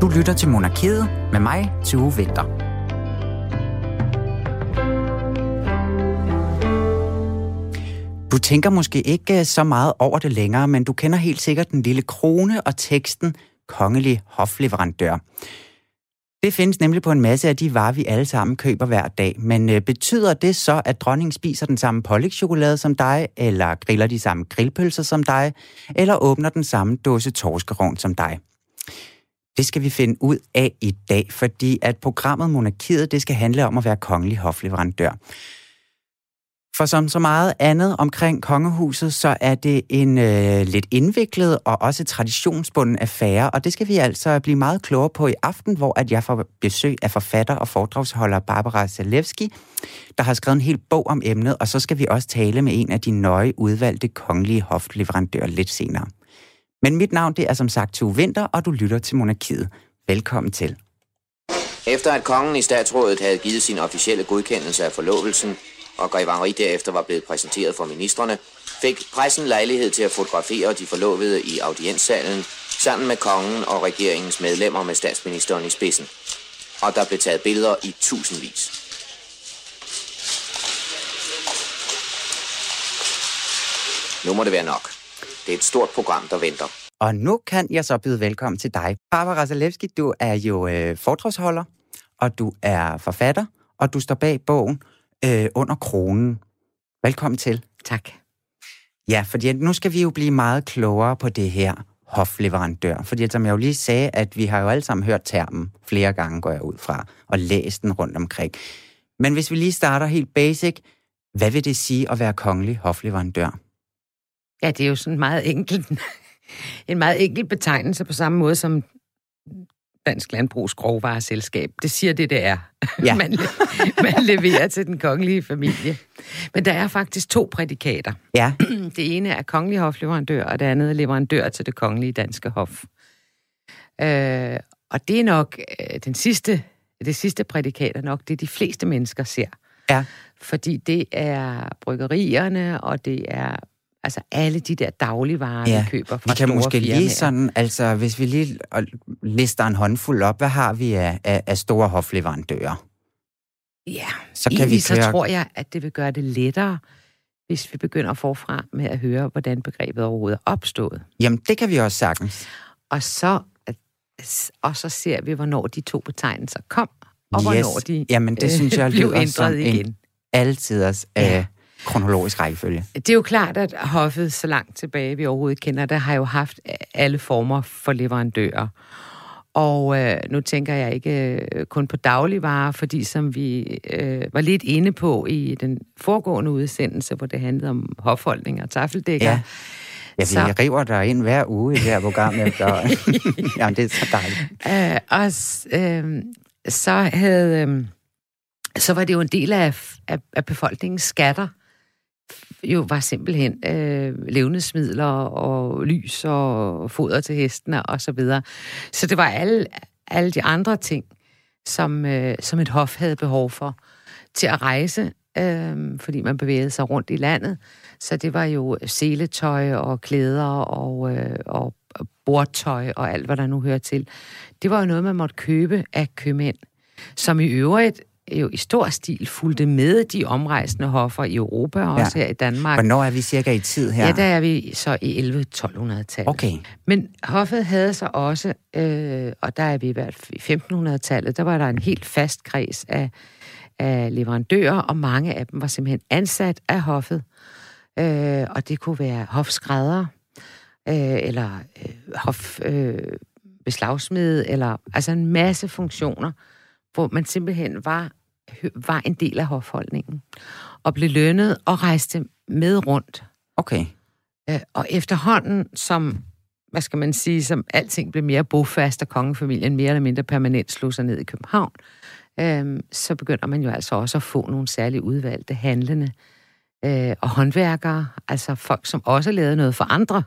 Du lytter til Monarkiet med mig, Tue Vinter. Du tænker måske ikke øh, så meget over det længere, men du kender helt sikkert den lille krone og teksten Kongelig Hofleverandør. Det findes nemlig på en masse af de varer, vi alle sammen køber hver dag. Men øh, betyder det så, at dronningen spiser den samme pålægtschokolade som dig, eller griller de samme grillpølser som dig, eller åbner den samme dåse torskerovn som dig? Det skal vi finde ud af i dag, fordi at programmet Monarkiet, det skal handle om at være kongelig hofleverandør. For som så meget andet omkring kongehuset, så er det en øh, lidt indviklet og også traditionsbunden affære, og det skal vi altså blive meget klogere på i aften, hvor at jeg får besøg af forfatter og foredragsholder Barbara Zalewski, der har skrevet en hel bog om emnet, og så skal vi også tale med en af de nøje udvalgte kongelige hofleverandører lidt senere. Men mit navn det er som sagt Tue Vinter, og du lytter til Monarkiet. Velkommen til. Efter at kongen i statsrådet havde givet sin officielle godkendelse af forlovelsen, og Grevangeri derefter var blevet præsenteret for ministerne, fik pressen lejlighed til at fotografere de forlovede i audienssalen sammen med kongen og regeringens medlemmer med statsministeren i spidsen. Og der blev taget billeder i tusindvis. Nu må det være nok. Det er et stort program, der venter. Og nu kan jeg så byde velkommen til dig. Barbara Zalewski, du er jo øh, foredragsholder, og du er forfatter, og du står bag bogen øh, under kronen. Velkommen til. Tak. Ja, fordi nu skal vi jo blive meget klogere på det her hofleverandør. Fordi som jeg jo lige sagde, at vi har jo alle sammen hørt termen flere gange, går jeg ud fra, og læst den rundt omkring. Men hvis vi lige starter helt basic, hvad vil det sige at være kongelig hofleverandør? Ja, det er jo sådan meget enkelt. en meget enkel betegnelse på samme måde som Dansk Landbrugs Grovvareselskab. Det siger det, det er. Ja. man, man leverer til den kongelige familie. Men der er faktisk to prædikater. Ja. Det ene er kongelig hofleverandør, og det andet er leverandør til det kongelige danske hof. Øh, og det er nok øh, den sidste, det sidste prædikat er nok det, de fleste mennesker ser. Ja. Fordi det er bryggerierne, og det er Altså alle de der dagligvarer, ja. vi køber fra Vi kan måske firmaer. lige sådan, altså hvis vi lige lister en håndfuld op, hvad har vi af, af, af store hofleverandører? Ja, så, kan vi køre... så tror jeg, at det vil gøre det lettere, hvis vi begynder forfra med at høre, hvordan begrebet overhovedet er opstået. Jamen, det kan vi også sagtens. Og så, og så ser vi, hvornår de to betegnelser kom, og yes. hvornår de Jamen, det synes jeg blev ændret igen. En altiders ja. øh, kronologisk rækkefølge. Det er jo klart, at hoffet så langt tilbage, vi overhovedet kender det, har jo haft alle former for leverandører. Og øh, nu tænker jeg ikke øh, kun på dagligvarer, fordi som vi øh, var lidt inde på i den foregående udsendelse, hvor det handlede om hofholdning og tafeldækker. Ja. Ja, vi så... river der ind hver uge i her program. Efter... Jamen, det er så dejligt. Øh, og øh, så havde... Øh, så var det jo en del af, af, af befolkningens skatter, jo var simpelthen øh, levnedsmidler og lys og foder til hestene og så videre. Så det var alle, alle de andre ting, som, øh, som et hof havde behov for til at rejse, øh, fordi man bevægede sig rundt i landet. Så det var jo seletøj og klæder og, øh, og bordtøj og alt, hvad der nu hører til. Det var jo noget, man måtte købe af købmænd, som i øvrigt jo i stor stil fulgte med de omrejsende hoffer i Europa og også ja. her i Danmark. Hvornår er vi cirka i tid her? Ja, der er vi så i 11-1200-tallet. Okay. Men hoffet havde så også, øh, og der er vi i hvert fald i 1500-tallet, der var der en helt fast kreds af, af leverandører, og mange af dem var simpelthen ansat af hoffet. Øh, og det kunne være hofskrædder, øh, eller øh, hof... Øh, eller altså en masse funktioner, hvor man simpelthen var, var en del af hofholdningen, og blev lønnet og rejste med rundt. Okay. Øh, og efterhånden, som, hvad skal man sige, som alting blev mere bofast, og kongefamilien mere eller mindre permanent slog sig ned i København, øh, så begynder man jo altså også at få nogle særligt udvalgte handlende øh, og håndværkere, altså folk, som også lavede noget for andre,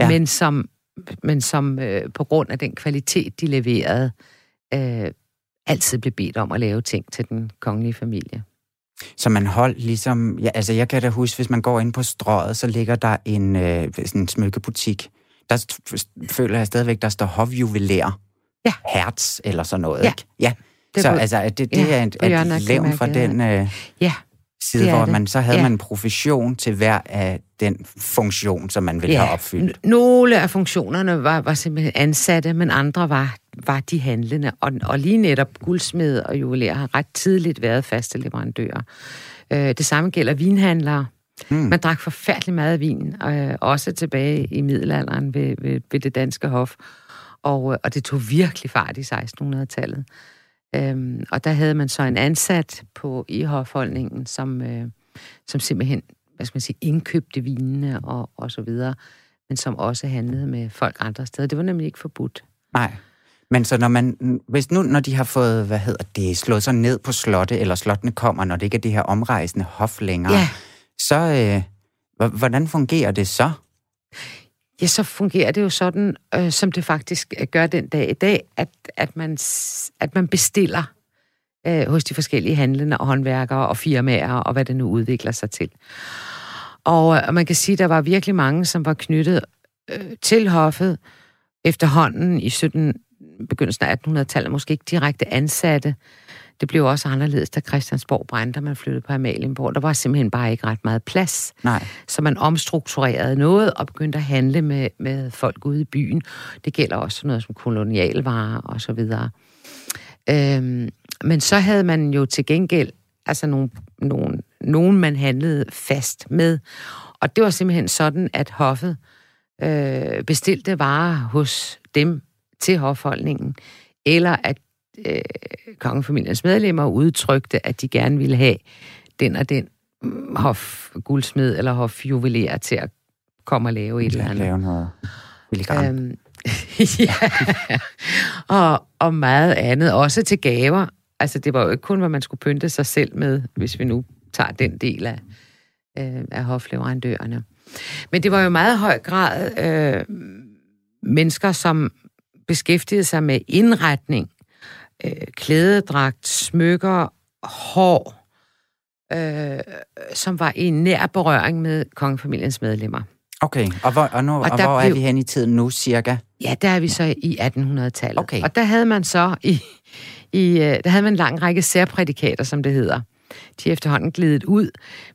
ja. men som, men som øh, på grund af den kvalitet, de leverede, øh, altid blev bedt om at lave ting til den kongelige familie. Så man holdt ligesom, ja, altså jeg kan da huske, hvis man går ind på strøget, så ligger der en, øh, sådan en smykkebutik. Der føler jeg stadigvæk, der står hofjuvelær. Ja. hertz eller sådan noget, Ja. ikke? Ja. Det så altså, det, det ja, er et, et levn fra den øh, Ja, side, Det hvor det. man så havde Ja. man en profession til hver af den funktion, som man ville have opfyldt. Nogle af funktionerne var, var simpelthen ansatte, men andre var, var de handlende. Og, og lige netop guldsmed og juveler har ret tidligt været faste leverandører. Øh, det samme gælder vinhandlere. Mm. Man drak forfærdelig meget vin, øh, også tilbage i middelalderen ved, ved, ved det danske hof. Og, øh, og det tog virkelig fart i 1600-tallet. Øhm, og der havde man så en ansat på i hofholdningen, som, øh, som simpelthen hvad skal man sige, indkøbte vinene og, og så videre, men som også handlede med folk andre steder. Det var nemlig ikke forbudt. Nej. Men så når man, hvis nu, når de har fået, hvad hedder det, slået sig ned på slotte, eller slottene kommer, når det ikke er det her omrejsende hof længere, Ja. så øh, hvordan fungerer det så? Ja, så fungerer det jo sådan, øh, som det faktisk øh, gør den dag i dag, at, at, man, at man bestiller øh, hos de forskellige handlende og håndværkere og firmaer og hvad det nu udvikler sig til. Og, øh, og man kan sige, at der var virkelig mange, som var knyttet øh, til hoffet efterhånden i 17, begyndelsen af 1800-tallet, måske ikke direkte ansatte. Det blev også anderledes, da Christiansborg brændte, og man flyttede på Amalienborg. Der var simpelthen bare ikke ret meget plads. Nej. Så man omstrukturerede noget og begyndte at handle med, med folk ude i byen. Det gælder også noget som kolonialvarer og så videre. Øhm, men så havde man jo til gengæld altså nogle, nogle, nogen, man handlede fast med. Og det var simpelthen sådan, at hoffet øh, bestilte varer hos dem til hofholdningen, eller at øh, kongefamiliens medlemmer udtrykte, at de gerne ville have den og den hofguldsmed eller hofjuveler til at komme og lave et eller andet. Lave noget. Øhm, ja, og, og meget andet, også til gaver. Altså, det var jo ikke kun, hvad man skulle pynte sig selv med, hvis vi nu tager den del af, øh, af hofleverandørerne. Men det var jo meget høj grad øh, mennesker, som beskæftigede sig med indretning, øh, klædedragt, smykker, hår, øh, som var i nær berøring med kongefamiliens medlemmer. Okay, og hvor, og nu, og og hvor er blev- vi hen i tiden nu, cirka? Ja, der er vi så i 1800-tallet. Okay. Og der havde man så i, i øh, der havde man en lang række særprædikater, som det hedder. De er efterhånden glidet ud,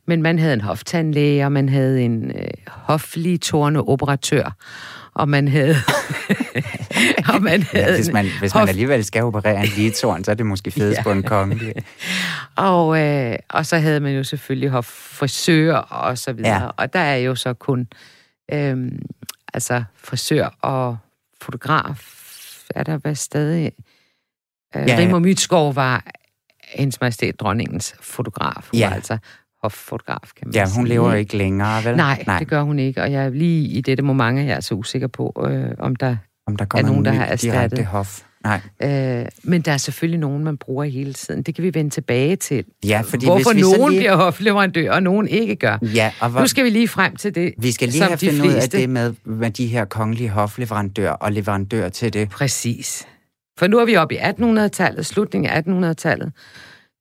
men man havde en hoftandlæge, og man havde en øh, hofligetårne operatør, og man havde... og man havde Ja, hvis man, hvis man alligevel skal operere en ligetårn, så er det måske fedest Ja. på en konge. Og, øh, og så havde man jo selvfølgelig hoffrisør og så videre. Ja. Ja. Og der er jo så kun øh, altså frisør og fotograf. Er der hvad stadig? Øh, Ja. ja. Rigmor Mytskov var hendes majestæt dronningens fotograf. Hun Ja. var altså hoffotograf, kan man Ja, hun sige. lever ikke længere, vel? Nej, Nej, det gør hun ikke. Og jeg er lige i dette moment, jeg er så usikker på, øh, om der Om der kommer nogen, en der har erstattet. hof. Nej. Øh, men der er selvfølgelig nogen, man bruger hele tiden. Det kan vi vende tilbage til. Ja, fordi Hvorfor hvis vi så nogen lige... bliver hofleverandør, og nogen ikke gør. Ja, og hvor... Nu skal vi lige frem til det, Vi skal lige have de fundet ud af fleste- det med, med de her kongelige hofleverandører og leverandører til det. Præcis. For nu er vi oppe i 1800-tallet, slutningen af 1800-tallet.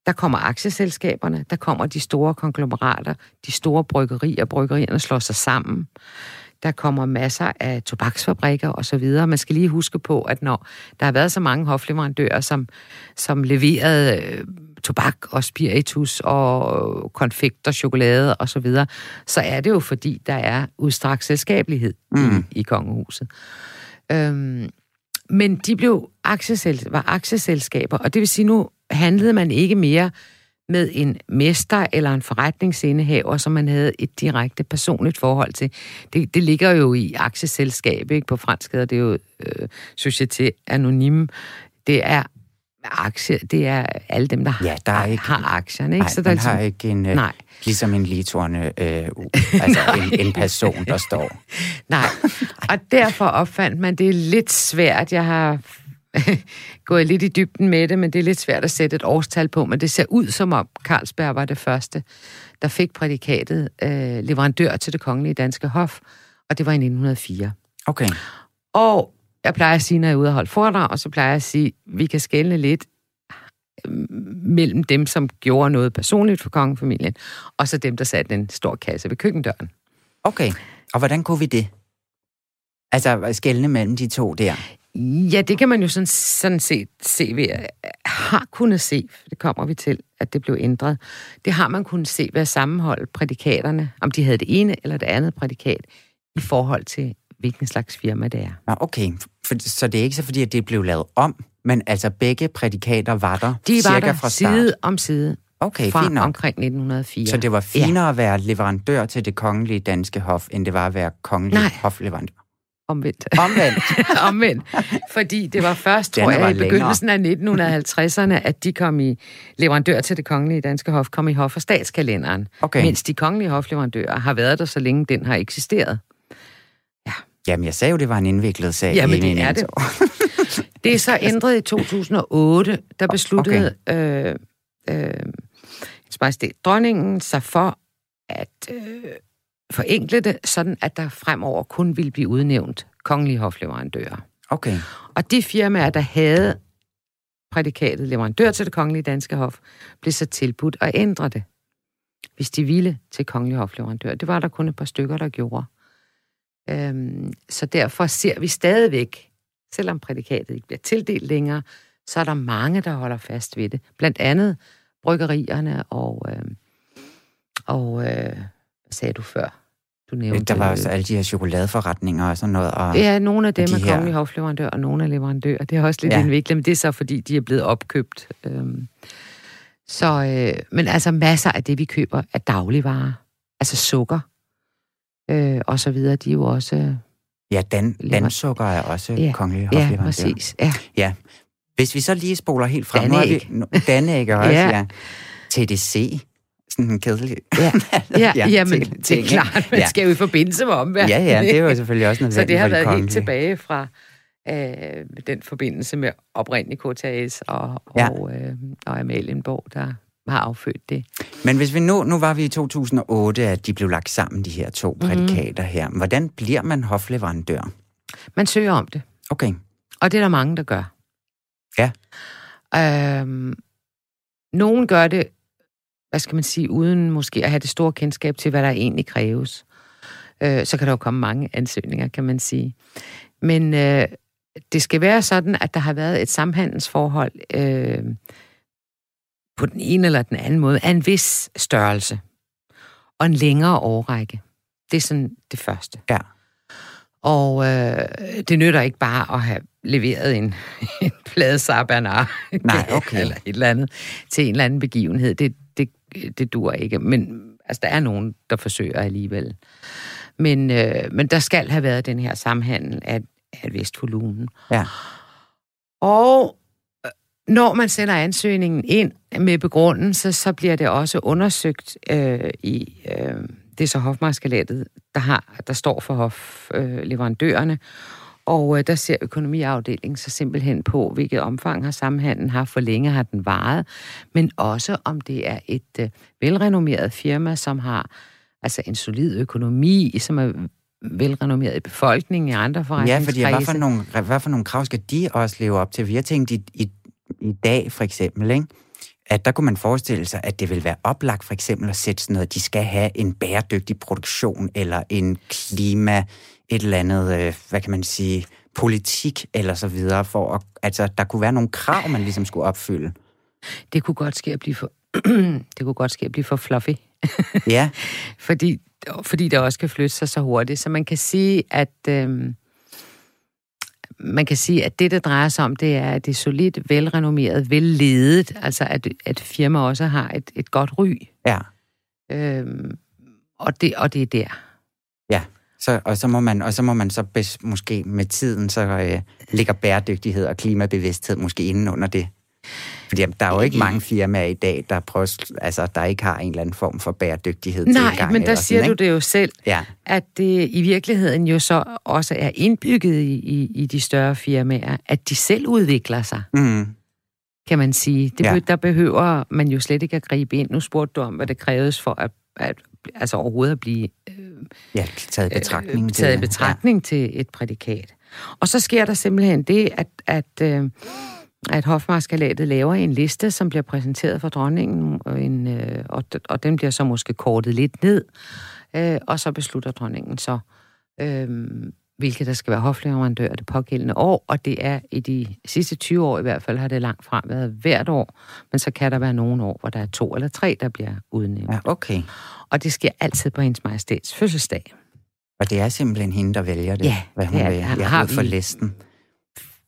Der kommer aktieselskaberne, der kommer de store konglomerater, de store bryggerier, bryggerierne slår sig sammen. Der kommer masser af tobaksfabrikker osv. Man skal lige huske på, at når der har været så mange hofleverandører, som, som leverede øh, tobak og spiritus og konfekter, chokolade og så videre, så er det jo fordi, der er udstrakt selskabelighed mm. i, i kongehuset. Øhm, men de blev aktiesel- var aktieselskaber, og det vil sige, nu handlede man ikke mere med en mester eller en forretningsindehaver, som man havde et direkte personligt forhold til. Det, det ligger jo i aktieselskab, ikke? På fransk hedder det jo øh, Société Anonyme. Det er aktie, det er alle dem, der Ja, der er har, ikke- har aktierne, ikke? Nej, Så der man er har ligesom- ikke en, øh, Nej. ligesom en ligetårne, øh, altså en, en person, der står. Nej, og derfor opfandt man, det er lidt svært, jeg har gået lidt i dybden med det, men det er lidt svært at sætte et årstal på, men det ser ud som om Carlsberg var det første, der fik prædikatet øh, leverandør til det kongelige danske hof, og det var i 1904. Okay. Og jeg plejer at sige, når jeg er ude og holde foredrag, og så plejer jeg at sige, at vi kan skelne lidt øh, mellem dem, som gjorde noget personligt for kongefamilien, og så dem, der satte en stor kasse ved køkkendøren. Okay. Og hvordan kunne vi det? Altså skældne mellem de to der. Ja, det kan man jo sådan, sådan set se ved, har kunnet se, det kommer vi til, at det blev ændret. Det har man kunnet se ved at sammenholde prædikaterne, om de havde det ene eller det andet prædikat, i forhold til, hvilken slags firma det er. Nå, okay. For, så det er ikke så fordi, at det blev lavet om, men altså begge prædikater var der De var cirka der fra start? side om side Okay, fra fint nok. omkring 1904. Så det var finere ja. at være leverandør til det kongelige danske hof, end det var at være kongelig Nej. hofleverandør. Omvendt. Omvendt. Omvendt. Fordi det var først, Den tror var jeg, i længere. begyndelsen af 1950'erne, at de kom i leverandør til det kongelige danske hof, kom i hof- og statskalenderen. Okay. Mens de kongelige hofleverandører har været der, så længe den har eksisteret. Jamen, jeg sagde jo, det var en indviklet sag. Jamen, det er det. Det er så ændret i 2008, der besluttede okay. øh, øh, dronningen sig for at øh, forenkle det, sådan at der fremover kun ville blive udnævnt kongelige hofleverandører. Okay. Og de firmaer, der havde prædikatet leverandør til det kongelige danske hof, blev så tilbudt at ændre det, hvis de ville til kongelig hofleverandør. Det var der kun et par stykker, der gjorde. Øhm, så derfor ser vi stadigvæk, selvom prædikatet ikke bliver tildelt længere, så er der mange, der holder fast ved det. Blandt andet bryggerierne og, øh, og øh, hvad sagde du før? Du nævnte, Der var også alle de her chokoladeforretninger og sådan noget. Og... Ja, nogle af dem de er her- kongelige hofleverandører, og nogle er leverandører. Det er også lidt Ja. ja. indviklet, men det er så, fordi de er blevet opkøbt. Øhm. Så, øh, men altså masser af det, vi køber, er dagligvarer. Altså sukker øh, og så videre. De er jo også... Ja, dan, dansukker er også Ja, kongelige Ja, hofleverandører. præcis. Ja. Hvis vi så lige spoler helt frem. Nu er Danæg. vi, nu, Danæg også, Ja. ja. TDC. Sådan kedelig... Ja, ja, Ja, ja men ting- det er klart, man Ja. skal jo i forbindelse med omverdenen. Ja, ja, det er jo selvfølgelig også nødvendigt Så det har været helt tilbage fra øh, den forbindelse med oprindelig KTAS og, Ja. og, øh, og Amalienborg, der har affødt det. Men hvis vi nu, nu var vi i 2008, at de blev lagt sammen, de her to Mhm. prædikater her. Hvordan bliver man hofleverandør? Man søger om det. Okay, Og det er der mange, der gør. Ja. Øhm, nogen gør det, hvad skal man sige, uden måske at have det store kendskab til, hvad der egentlig kræves. Øh, så kan der jo komme mange ansøgninger, kan man sige. Men øh, det skal være sådan, at der har været et samhandelsforhold øh, på den ene eller den anden måde af en vis størrelse og en længere årrække. Det er sådan det første. ja. Og øh, det nytter ikke bare at have leveret en, en plade sabanar Nej, okay. eller et eller andet til en eller anden begivenhed. Det, det, dur ikke. Men altså, der er nogen, der forsøger alligevel. Men, øh, men der skal have været den her samhandel af, af et vist volumen. Ja. Og øh, når man sender ansøgningen ind med begrundelse, så bliver det også undersøgt øh, i øh, det er så hofmarskalatet, der, har, der står for hofleverandørerne. Øh, leverandørerne og øh, der ser økonomiafdelingen så simpelthen på, hvilket omfang har samhandlen haft, hvor længe har den varet, men også om det er et øh, velrenommeret firma, som har altså en solid økonomi, som er velrenommeret i befolkningen i andre Ja, forretningskredse. fordi hvad for, nogle, hvad for nogle krav skal de også leve op til? Vi har tænkt i, i, i dag for eksempel, ikke? at der kunne man forestille sig, at det vil være oplagt for eksempel at sætte sådan noget, de skal have en bæredygtig produktion, eller en klima, et eller andet, øh, hvad kan man sige, politik, eller så videre, for at, altså, der kunne være nogle krav, man ligesom skulle opfylde. Det kunne godt ske at blive for, det kunne godt ske at blive for fluffy. Ja, fordi, fordi det også kan flytte sig så hurtigt. Så man kan sige, at øhm, man kan sige, at det, det drejer sig om, det er, at det er solidt, velrenommeret, velledet, altså at, at firma også har et, et godt ry. ja, Øhm, og, det, og det er der. ja. Så, og, så må man, og så må man så bes, måske med tiden, så øh, ligger bæredygtighed og klimabevidsthed måske inden under det. Fordi der er jo ikke mange firmaer i dag, der, prøver, altså, der ikke har en eller anden form for bæredygtighed Nej, tilgang men der eller siger sådan, du ikke? det jo selv, Ja, at det i virkeligheden jo så også er indbygget i, i, i de større firmaer, at de selv udvikler sig. mm, kan man sige. Det, Ja. ja. Der behøver man jo slet ikke at gribe ind. Nu spurgte du om, hvad det kræves for at, at altså overhovedet at blive øh, ja taget i betragtning. øh, taget til- betragtning ja. til et prædikat. Og så sker der simpelthen det, at, at, øh, at hofmarskalatet laver en liste, som bliver præsenteret for dronningen, og, en, øh, og, og den bliver så måske kortet lidt ned, øh, og så beslutter dronningen så, øh, hvilket der skal være hofleverandør det pågældende år, og det er i de sidste 20 år i hvert fald, har det langt fra været hvert år, men så kan der være nogle år, hvor der er to eller tre, der bliver udnævnt. Ja, okay. Og det sker altid på hendes majestæts fødselsdag. Og det er simpelthen hende, der vælger det, Ja, hvad hun er- vil. Jeg har for listen.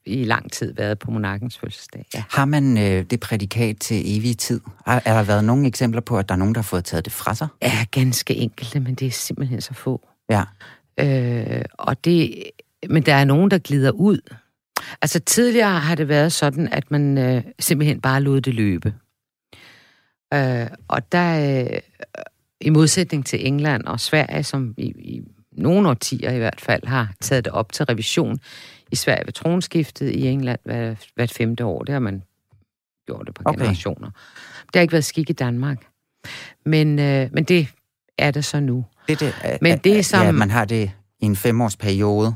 I lang tid været på monarkens fødselsdag, ja. Har man øh, det prædikat til evig tid? Har, er der været nogle eksempler på, at der er nogen, der har fået taget det fra sig? Er ganske enkelte, men det er simpelthen så få. Ja. Øh, og det, men der er nogen, der glider ud. Altså tidligere har det været sådan, at man øh, simpelthen bare lod det løbe. Øh, og der, øh, i modsætning til England og Sverige, som i, i nogle årtier i hvert fald har taget det op til revision, i Sverige ved tronskiftet, i England hvert, hvert femte år, det har man gjort det på Okay. generationer. Det har ikke været skik i Danmark. Men, øh, men det er det så nu. Det, det, er, Men det er som- Ja, man har det i en femårsperiode.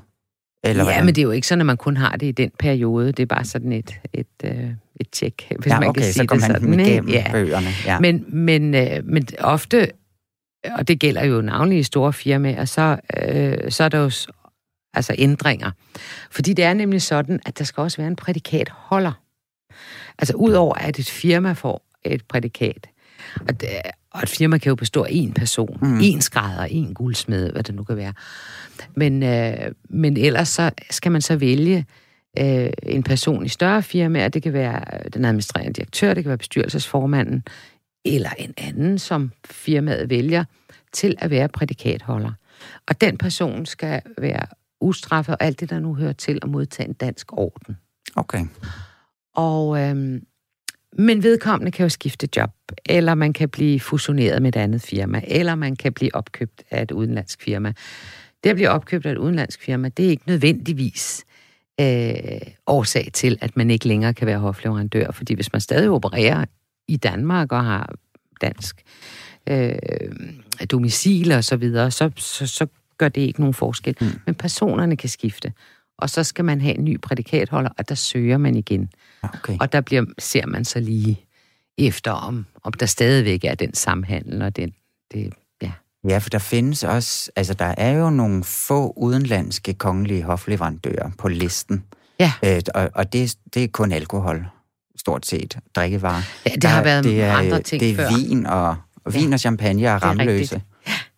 Eller ja, hvordan? men det er jo ikke sådan, at man kun har det i den periode. Det er bare sådan et, et, øh, et tjek, hvis ja, man okay, kan sige så det man sådan. igennem Ja. bøgerne. Ja. Men, men, øh, men ofte, og det gælder jo navnlig i store firmaer, så, øh, så er der jo altså ændringer. Fordi det er nemlig sådan, at der skal også være en prædikatholder. Altså udover at et firma får et prædikat, og, det, og et firma kan jo bestå af en person, mm. en skrædder, en guldsmed, hvad det nu kan være. Men, øh, men ellers så skal man så vælge øh, en person i større firmaer. Det kan være den administrerende direktør, det kan være bestyrelsesformanden, eller en anden, som firmaet vælger til at være prædikatholder. Og den person skal være ustraffet og alt det, der nu hører til at modtage en dansk orden. Okay. Og, øhm, men vedkommende kan jo skifte job, eller man kan blive fusioneret med et andet firma, eller man kan blive opkøbt af et udenlandsk firma. Det at blive opkøbt af et udenlandsk firma, det er ikke nødvendigvis øh, årsag til, at man ikke længere kan være hofleverandør, fordi hvis man stadig opererer i Danmark og har dansk øh, domicil og så videre, så, så, så gør det ikke nogen forskel. Mm. Men personerne kan skifte, og så skal man have en ny prædikatholder, og der søger man igen. Ja, okay. Og der bliver, ser man så lige efter, om, om der stadigvæk er den samhandel, og den, det, ja. Ja, for der findes også, altså der er jo nogle få udenlandske kongelige hofleverandører på listen. Ja. Øh, og og det, det er kun alkohol, stort set, drikkevarer. Ja, det Der- har været det er, andre ting Det er før. vin og, og vin Ja. og champagne og ramløse.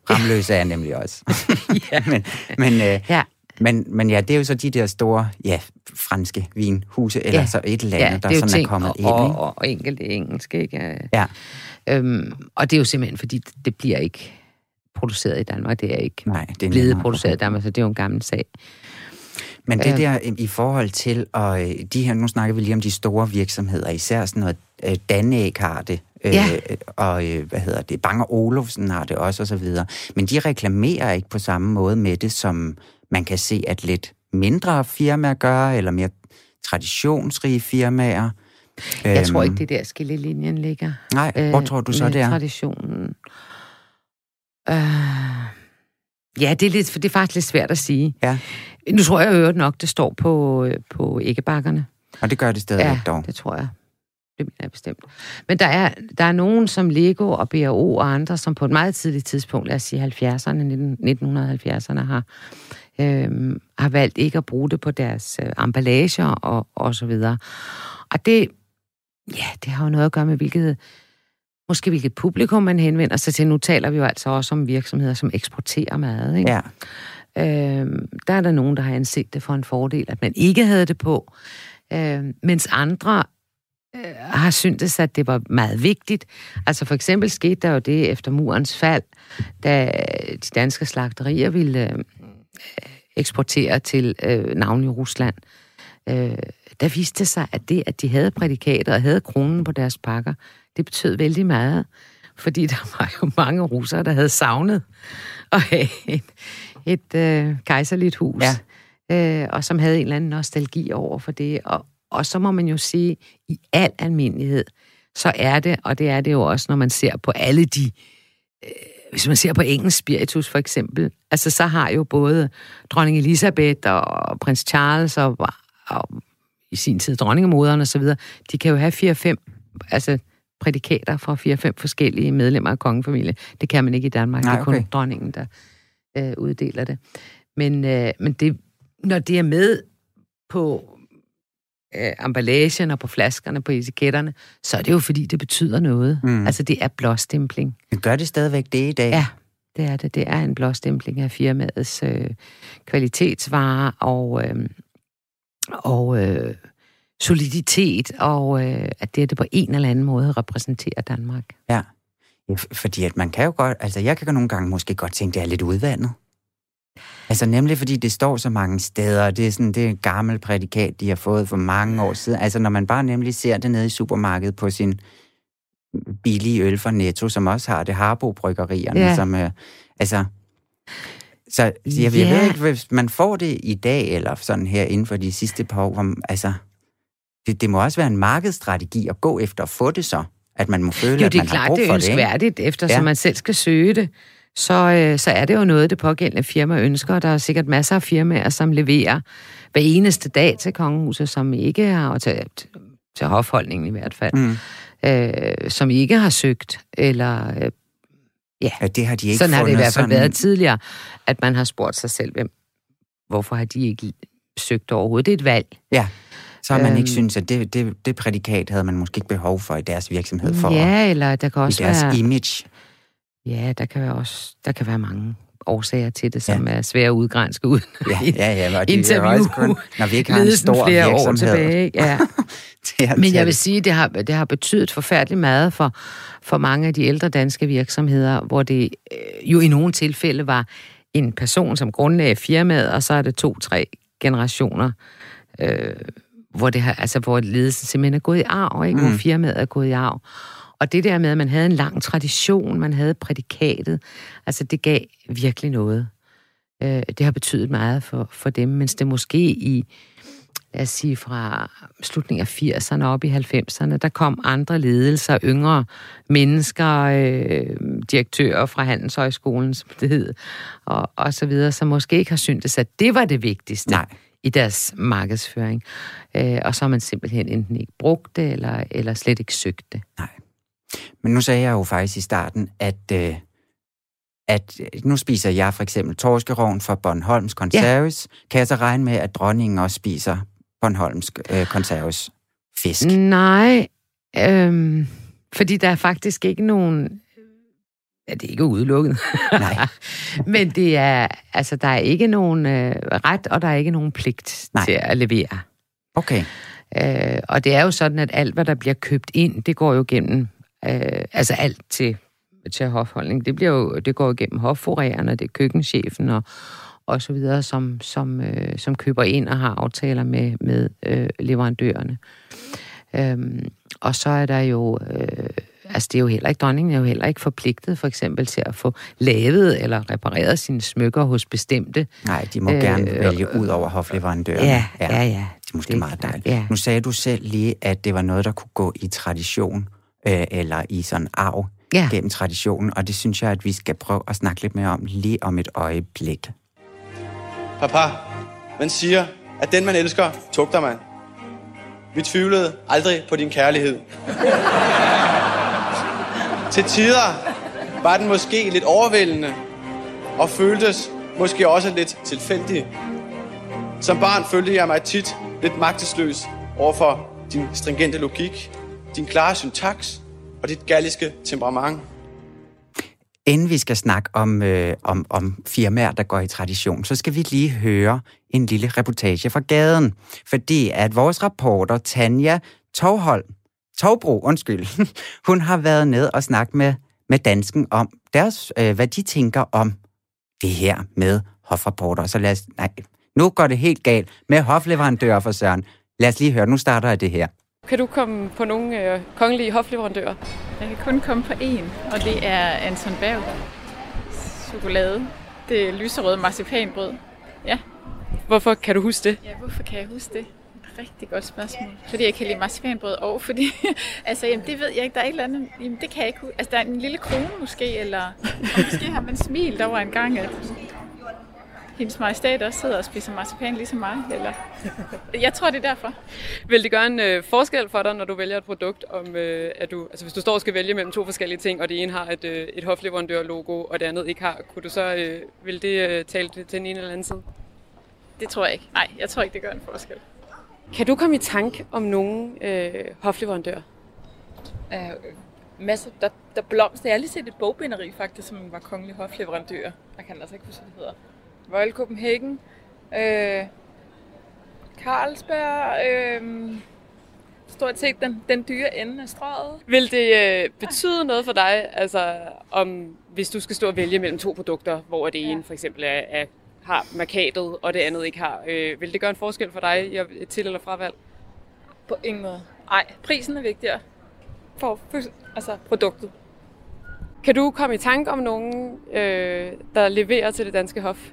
Ramløse er jeg nemlig også. ja. men, men, øh, Ja. Men, men ja, det er jo så de der store, ja, franske vinhuse, eller Ja. så et eller ja, andet, der det er sådan ting, er kommet og, ind. og, ikke? og, og enkelte engelsk, ikke? Ja. Øhm, og det er jo simpelthen, fordi det bliver ikke produceret i Danmark. Det er ikke Nej, det er blevet produceret i Danmark, så det er jo en gammel sag. Men det Øh. der øh, i forhold til, og øh, de her, nu snakker vi lige om de store virksomheder, især sådan noget, øh, Danæg har det, øh, Ja. og øh, hvad hedder det, Bang Olufsen har det også, og så videre. Men de reklamerer ikke på samme måde med det, som man kan se, at lidt mindre firmaer gør, eller mere traditionsrige firmaer. Jeg tror Øhm, ikke, det er der skillelinjen ligger. Nej, hvor tror du så, det er? traditionen. Øh, ja, det er, lidt, for det er faktisk lidt svært at sige. Ja. Nu tror jeg øvrigt nok, det står på, øh, på æggebakkerne. Og det gør det stadigvæk Ja, dog. det tror jeg. Det mener jeg bestemt. Men der er, der er nogen som Lego og B&O og andre, som på et meget tidligt tidspunkt, lad os sige 70'erne, 19- 1970'erne, har, øhm, har valgt ikke at bruge det på deres øh, emballager og, og så videre. Og det, ja, det har jo noget at gøre med, hvilket, måske hvilket publikum man henvender sig til. Nu taler vi jo altså også om virksomheder, som eksporterer mad, ikke? Ja, Øhm, der er der nogen, der har anset det for en fordel, at man ikke havde det på, øhm, mens andre øh, har syntes, at det var meget vigtigt. Altså for eksempel skete der jo det efter murens fald, da de danske slagterier ville øh, eksportere til øh, navnlig Rusland. Øh, der viste det sig, at det, at de havde prædikater og havde kronen på deres pakker, det betød vældig meget. Fordi der var jo mange russere, der havde savnet at have et, et øh, kejserligt hus. Ja. Øh, og som havde en eller anden nostalgi over for det. Og, og så må man jo sige, i al almindelighed, så er det, og det er det jo også, når man ser på alle de øh, hvis man ser på engelsk spiritus for eksempel, altså så har jo både dronning Elisabeth og prins Charles og, og i sin tid dronningemoderen og så videre, de kan jo have fire-fem altså prædikater fra fire-fem forskellige medlemmer af kongefamilien. Det kan man ikke i Danmark. Nej, det er kun okay. dronningen, der øh, uddeler det. Men, øh, men det, når det er med på øh, emballagen og på flaskerne, på etiketterne, så er det jo fordi, det betyder noget. Mm. Altså, det er blåstempling. Men gør det stadigvæk det i dag? Ja, det er det. Det er en blåstempling af firmaets øh, kvalitetsvarer og, øh, og øh, soliditet, og øh, at det, det på en eller anden måde repræsenterer Danmark. Ja. ja, fordi at man kan jo godt, altså jeg kan nogle gange måske godt tænke, det er lidt udvandet. Altså nemlig fordi det står så mange steder, det er sådan det er et gammelt prædikat, de har fået for mange år siden. Altså når man bare nemlig ser det nede i supermarkedet på sin billige øl fra Netto, som også har det Harbo-bryggerierne, ja. som øh, altså... Så jeg, jeg ja. ved ikke, hvis man får det i dag, eller sådan her inden for de sidste par år, om, altså, det, det må også være en markedsstrategi at gå efter at få det så, at man må føle, jo, at man klart, har brug for det. Jo, det er ønskværdigt, eftersom ja. man selv skal søge det så, øh, så er det jo noget, det pågældende firma ønsker. Der er sikkert masser af firmaer, som leverer hver eneste dag til kongehuset, som ikke har, og til, til hofholdningen i hvert fald, mm. øh, som ikke har søgt, eller øh, ja, ja, det har de ikke sådan har det i hvert fald sådan... været tidligere, at man har spurgt sig selv, hvem, hvorfor har de ikke søgt overhovedet? Det er et valg. Ja, så har man øhm, ikke synes, at det, det, det prædikat havde man måske ikke behov for i deres virksomhed for Ja, eller der kan også i deres være... image. Ja, der kan være også der kan være mange årsager til det, som ja. er svære at udgrænske uden ja, ja, ja, og interview. Er også kun, når vi ikke har en stor flere virksomhed. År tilbage. Ja. Men jeg vil sige, det har, det har betydet forfærdeligt meget for, for mange af de ældre danske virksomheder, hvor det øh, jo i nogle tilfælde var en person, som grundlagde firmaet, og så er det to-tre generationer, øh, hvor, det har, altså, hvor ledelsen simpelthen er gået i arv, ikke? Mm. hvor firmaet er gået i arv. Og det der med, at man havde en lang tradition, man havde prædikatet, altså det gav virkelig noget. Øh, det har betydet meget for, for dem, mens det måske i, lad os sige, fra slutningen af 80'erne op i 90'erne, der kom andre ledelser, yngre mennesker, øh, direktører fra Handelshøjskolen, som det hed, og, og så videre, som måske ikke har syntes, at det var det vigtigste. Nej i deres markedsføring. Øh, og så har man simpelthen enten ikke brugt det, eller, eller slet ikke søgt det. Nej. Men nu sagde jeg jo faktisk i starten, at, øh, at nu spiser jeg for eksempel torskeroven fra Bornholms Conserves. Ja. Kan jeg så regne med, at dronningen også spiser Bornholms øh, Conserves fisk? Nej, øh, fordi der er faktisk ikke nogen... Ja, det er ikke udelukket. Nej. Men det er, altså, der er ikke nogen øh, ret, og der er ikke nogen pligt Nej. til at levere. Okay. Øh, og det er jo sådan, at alt, hvad der bliver købt ind, det går jo gennem Øh, altså alt til, til hofholdning. Det, bliver jo, det går igennem hofforærerne, det er køkkenchefen og, og så videre, som, som, øh, som køber ind og har aftaler med, med øh, leverandørerne. Øhm, og så er der jo... Øh, altså det er jo heller ikke, dronningen er jo heller ikke forpligtet for eksempel til at få lavet eller repareret sine smykker hos bestemte. Nej, de må øh, gerne vælge ud over hofleverandøren. Ja, ja, ja. ja. Det er måske det, meget dejligt. Ja. Nu sagde du selv lige, at det var noget, der kunne gå i tradition øh, eller i sådan arv ja. gennem traditionen, og det synes jeg, at vi skal prøve at snakke lidt mere om lige om et øjeblik. Papa, man siger, at den man elsker, tugter man. Vi tvivlede aldrig på din kærlighed. Til tider var den måske lidt overvældende, og føltes måske også lidt tilfældig. Som barn følte jeg mig tit lidt magtesløs overfor din stringente logik, din klare syntaks og dit galliske temperament. Inden vi skal snakke om, øh, om, om firmaer, der går i tradition, så skal vi lige høre en lille reportage fra gaden. Fordi at vores reporter, Tanja Tovholm, Tovbro, undskyld, hun har været ned og snakket med, med dansken om deres, øh, hvad de tænker om det her med hofrapporter. Så lad os, nej, nu går det helt galt med hofleverandører for Søren. Lad os lige høre, nu starter jeg det her. Kan du komme på nogle øh, kongelige hofleverandører? Jeg kan kun komme på én, og det er Anton Berg. Chokolade. Det er lyserøde marcipanbrød. Ja. Hvorfor kan du huske det? Ja, hvorfor kan jeg huske det? Rigtig godt spørgsmål. Fordi jeg kan lide marcipanbrød, og fordi, altså, jamen, det ved jeg ikke, der er et eller andet, jamen, det kan jeg ikke huske. Altså, der er en lille krone måske, eller og måske har man smil, der var en gang, at hendes majestæt også sidder og spiser marcipan ligesom mig. Eller... Jeg tror, det er derfor. Vil det gøre en øh, forskel for dig, når du vælger et produkt, om øh, at du, altså hvis du står og skal vælge mellem to forskellige ting, og det ene har et, øh, et hofleverandør-logo, og det andet ikke har, kunne du så, øh, vil det øh, tale til, til en eller anden side? det tror jeg ikke. Nej, jeg tror ikke, det gør en forskel. Kan du komme i tanke om nogen øh, hofleverandør? Øh, masser, der, der blomster. Jeg har lige set et bogbinderi faktisk, som var kongelig hofleverandør. Jeg kan altså ikke huske, hvad det hedder. Royal Copenhagen. Øh, Carlsberg. Øh, stort set den, den dyre ende af strøget. Vil det øh, betyde noget for dig, altså om hvis du skal stå og vælge mellem to produkter, hvor det ene for eksempel er, er har markatet, og det andet ikke har. Øh, vil det gøre en forskel for dig i til- eller fravalg? På ingen måde. Nej, prisen er vigtigere for, for altså produktet. Kan du komme i tanke om nogen, øh, der leverer til det danske hof?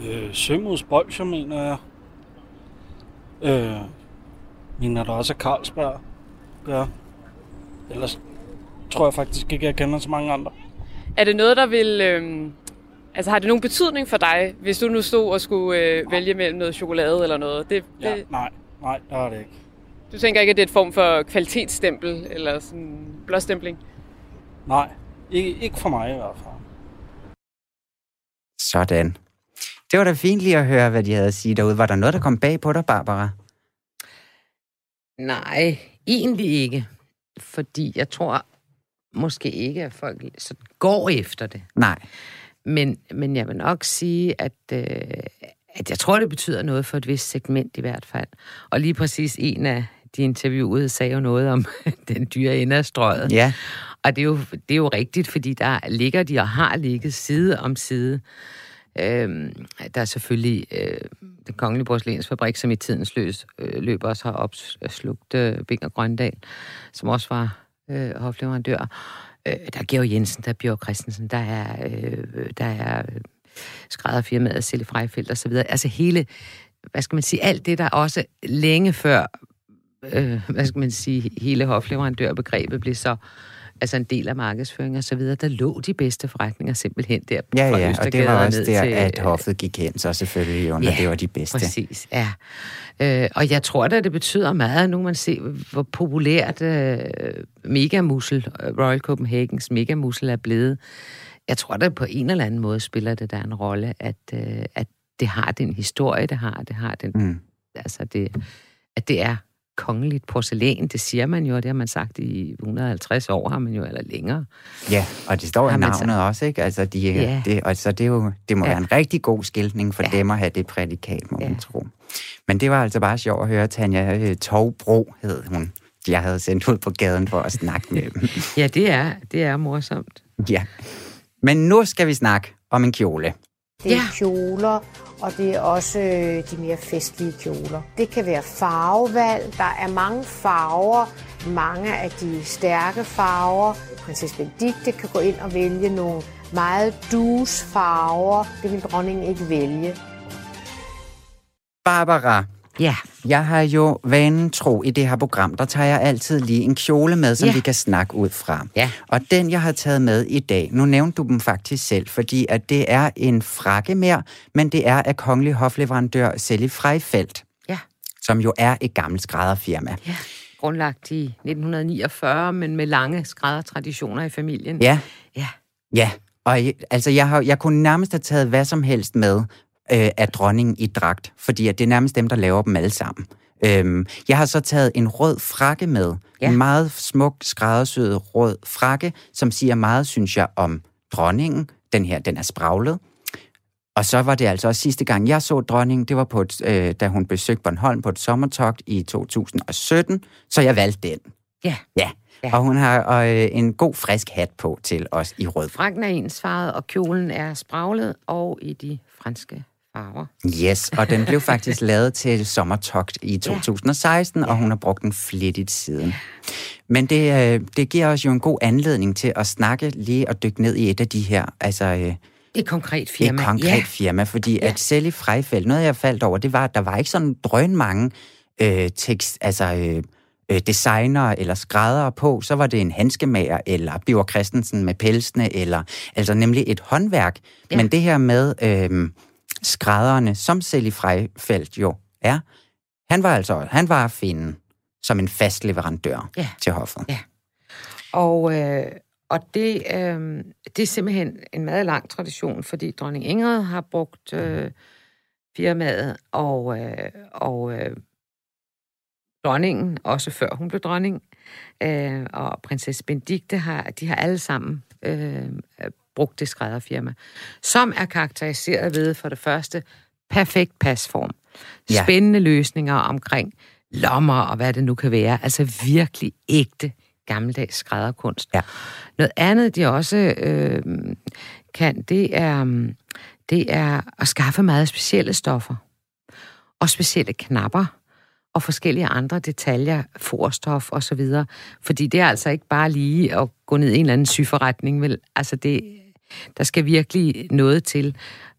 Øh, Sømos Bolsjer, mener jeg. Øh, mener der også er Carlsberg gør. Ellers tror jeg faktisk ikke, jeg kender så mange andre. Er det noget, der vil... Øh, altså har det nogen betydning for dig, hvis du nu stod og skulle øh, vælge mellem noget chokolade eller noget? Det, Ja, det, nej, nej, der er det ikke. du tænker ikke, at det er et form for kvalitetsstempel eller sådan blåstempling? Nej, ikke, ikke for mig i hvert fald. Sådan. Det var da fint lige at høre, hvad de havde at sige derude. Var der noget, der kom bag på dig, Barbara? Nej, egentlig ikke. Fordi jeg tror måske ikke, at folk så går efter det. Nej. Men, men jeg vil nok sige, at, øh, at jeg tror, det betyder noget for et vist segment i hvert fald. Og lige præcis en af de interviewede sagde jo noget om den dyre ende af strøget. Ja. Og det er, jo, det er jo rigtigt, fordi der ligger de og har ligget side om side. Øh, der er selvfølgelig øh, den kongelige porcelænsfabrik, som i tidens løs, øh, løb også har opslugt øh, Bing og Grøndal, som også var øh, hofleverandør. Øh, der er Georg Jensen, der er Bjørn Christensen, der er, øh, der er øh, skrædderfirmaet Sille Freifeldt og så videre. Altså hele, hvad skal man sige, alt det, der også længe før, øh, hvad skal man sige, hele hofleverandørbegrebet blev så altså en del af markedsføring og så videre, der lå de bedste forretninger simpelthen der Ja, fra ja, og det var og også der, til, at hoffet gik hen, så selvfølgelig når Ja, det var de bedste. Præcis, ja. Øh, og jeg tror da, det betyder meget. Nu man se, hvor populært øh, Megamusel, øh, Royal Copenhagens Megamusel er blevet. Jeg tror da på en eller anden måde spiller det der en rolle, at, øh, at det har den historie, det har. Det har den, Mm. altså det, at det er kongeligt porcelæn, det siger man jo, og det har man sagt i 150 år, har man jo, eller længere. Ja, og det står i Har man så- navnet også, ikke? Altså, de, Ja. det, og så det, er jo, det må Ja. være en rigtig god skiltning for Ja. dem at have det prædikat, må Ja. man tro. Men det var altså bare sjovt at høre, Tanja øh, Tovbro hed hun. Jeg havde sendt ud på gaden for at snakke med dem. Ja, det er, det er morsomt. Ja. Men nu skal vi snakke om en kjole. Det er Ja. kjoler, og det er også øh, de mere festlige kjoler. Det kan være farvevalg. Der er mange farver. Mange af de stærke farver. Prinsesse Benedikte kan gå ind og vælge nogle meget dus farver. Det vil dronningen ikke vælge. Barbara, Ja, jeg har jo vanen tro i det her program, der tager jeg altid lige en kjole med, som Ja. vi kan snakke ud fra. Ja. Og den, jeg har taget med i dag, nu nævnte du dem faktisk selv, fordi at det er en frakke mere, men det er af kongelig hofleverandør Sally Freifeldt, ja, som jo er et gammelt skrædderfirma. ja. Grundlagt i 1949, men med lange skræddertraditioner i familien. Ja, Ja. ja. Og altså, jeg, har, jeg kunne nærmest have taget hvad som helst med øh, af dronningen i dragt, fordi at det er nærmest dem, der laver dem alle sammen. Øhm, jeg har så taget en rød frakke med. Ja. En meget smuk, skræddersyet rød frakke, som siger meget, synes jeg, om dronningen. Den her, den er spraglet. Og så var det altså også sidste gang, jeg så dronningen, det var på et, øh, da hun besøgte Bornholm på et sommertogt i 2017, så jeg valgte den. Ja. Ja, Ja. og hun har øh, en god frisk hat på til os i rød. Frakken er ensfarvet, og kjolen er spraglet og i de franske farver. Yes, og den blev faktisk lavet til sommertogt i 2016, og hun har brugt den flittigt siden. Men det, øh, det giver os jo en god anledning til at snakke lige og dykke ned i et af de her, altså øh, Et konkret firma. et konkret ja. firma, fordi Ja. at Sally Freifeldt, noget jeg faldt over, det var, at der var ikke sådan drøn mange øh, tekst, altså øh, øh, designere eller skræddere på, så var det en handskemager eller Biver Christensen med pelsene, eller altså nemlig et håndværk. Ja. Men det her med øh, skrædderne, som Sally Freifeldt jo er, han var altså han var at finde som en fast leverandør Ja. til hoffet. Ja. Og, øh, Og det, øh, det er simpelthen en meget lang tradition, fordi dronning Ingrid har brugt øh, firmaet, og, øh, og øh, dronningen, også før hun blev dronning, øh, og prinsesse Benedikte, har, de har alle sammen øh, brugt det skrædderfirma, som er karakteriseret ved for det første perfekt pasform, Ja. spændende løsninger omkring lommer og hvad det nu kan være, altså virkelig ægte gammeldags skrædderkunst. Ja. Noget andet, de også øh, kan, det er, det er at skaffe meget specielle stoffer og specielle knapper og forskellige andre detaljer, forstof og så videre. Fordi det er altså ikke bare lige at gå ned i en eller anden syforretning, vel? Altså det, der skal virkelig noget til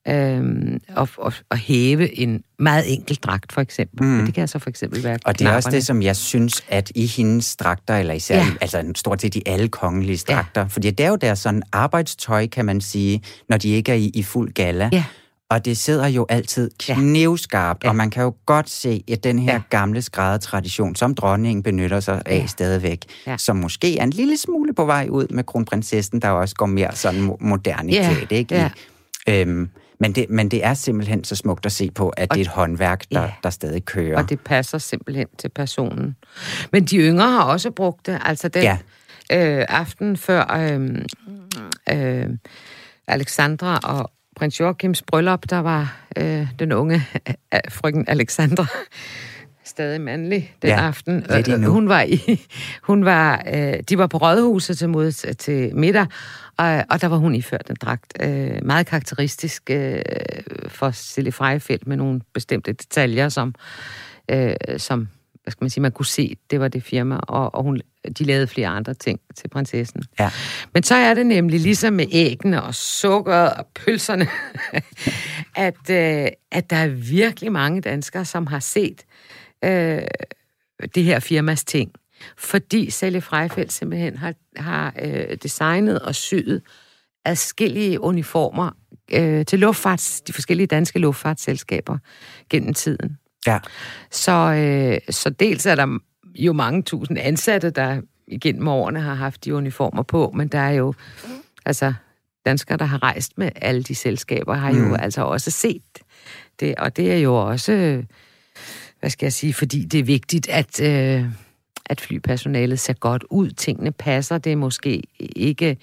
øhm, at, at, at hæve en meget enkel dragt, for eksempel. Mm. Det kan så for eksempel være Og det er også det, som jeg synes, at i hendes dragter, eller især. Ja. altså stort set i alle kongelige dragter, ja. fordi det er jo deres sådan arbejdstøj, kan man sige, når de ikke er i, i fuld gala. Ja. Og det sidder jo altid knivskarpt, ja. Ja. og man kan jo godt se, at den her ja. Gamle skræddertradition, som dronningen benytter sig af Ja. stadigvæk, ja. Som måske er en lille smule på vej ud med kronprinsessen, der også går mere sådan mo- moderne Ja, klædt, ikke? ja. Øhm, men, det, men det er simpelthen så smukt at se på, at Og- det er et håndværk, der, Ja. der stadig kører. Og det passer simpelthen til personen. Men de yngre har også brugt det. Altså den Ja. øh, aften før øh, øh, Alexandra og prins Joachims bryllup, der var øh, den unge øh, frøken Alexandra stadig mandlig den Ja, aften. endnu. hun var i, hun var, øh, de var på rådhuset til, mod, til middag, og, og der var hun iført en dragt. Øh, meget karakteristisk øh, for Silje Freifeldt med nogle bestemte detaljer, som, øh, som hvad skal man sige, man kunne se, det var det firma, og, og hun, de lavede flere andre ting til prinsessen. Ja. Men så er det nemlig ligesom med æggene og sukkeret og pølserne, at, øh, at der er virkelig mange danskere, som har set øh, det her firmas ting. Fordi Sally Freifeldt simpelthen har, har øh, designet og syet adskillige uniformer øh, til luftfarts, de forskellige danske luftfartsselskaber gennem tiden. Ja. Så, øh, så dels er der jo mange tusind ansatte, der igennem årene har haft de uniformer på, men der er jo altså danskere, der har rejst med alle de selskaber, har jo Mm. altså også set det, og det er jo også, hvad skal jeg sige, fordi det er vigtigt, at, øh, at flypersonalet ser godt ud, tingene passer, det er måske ikke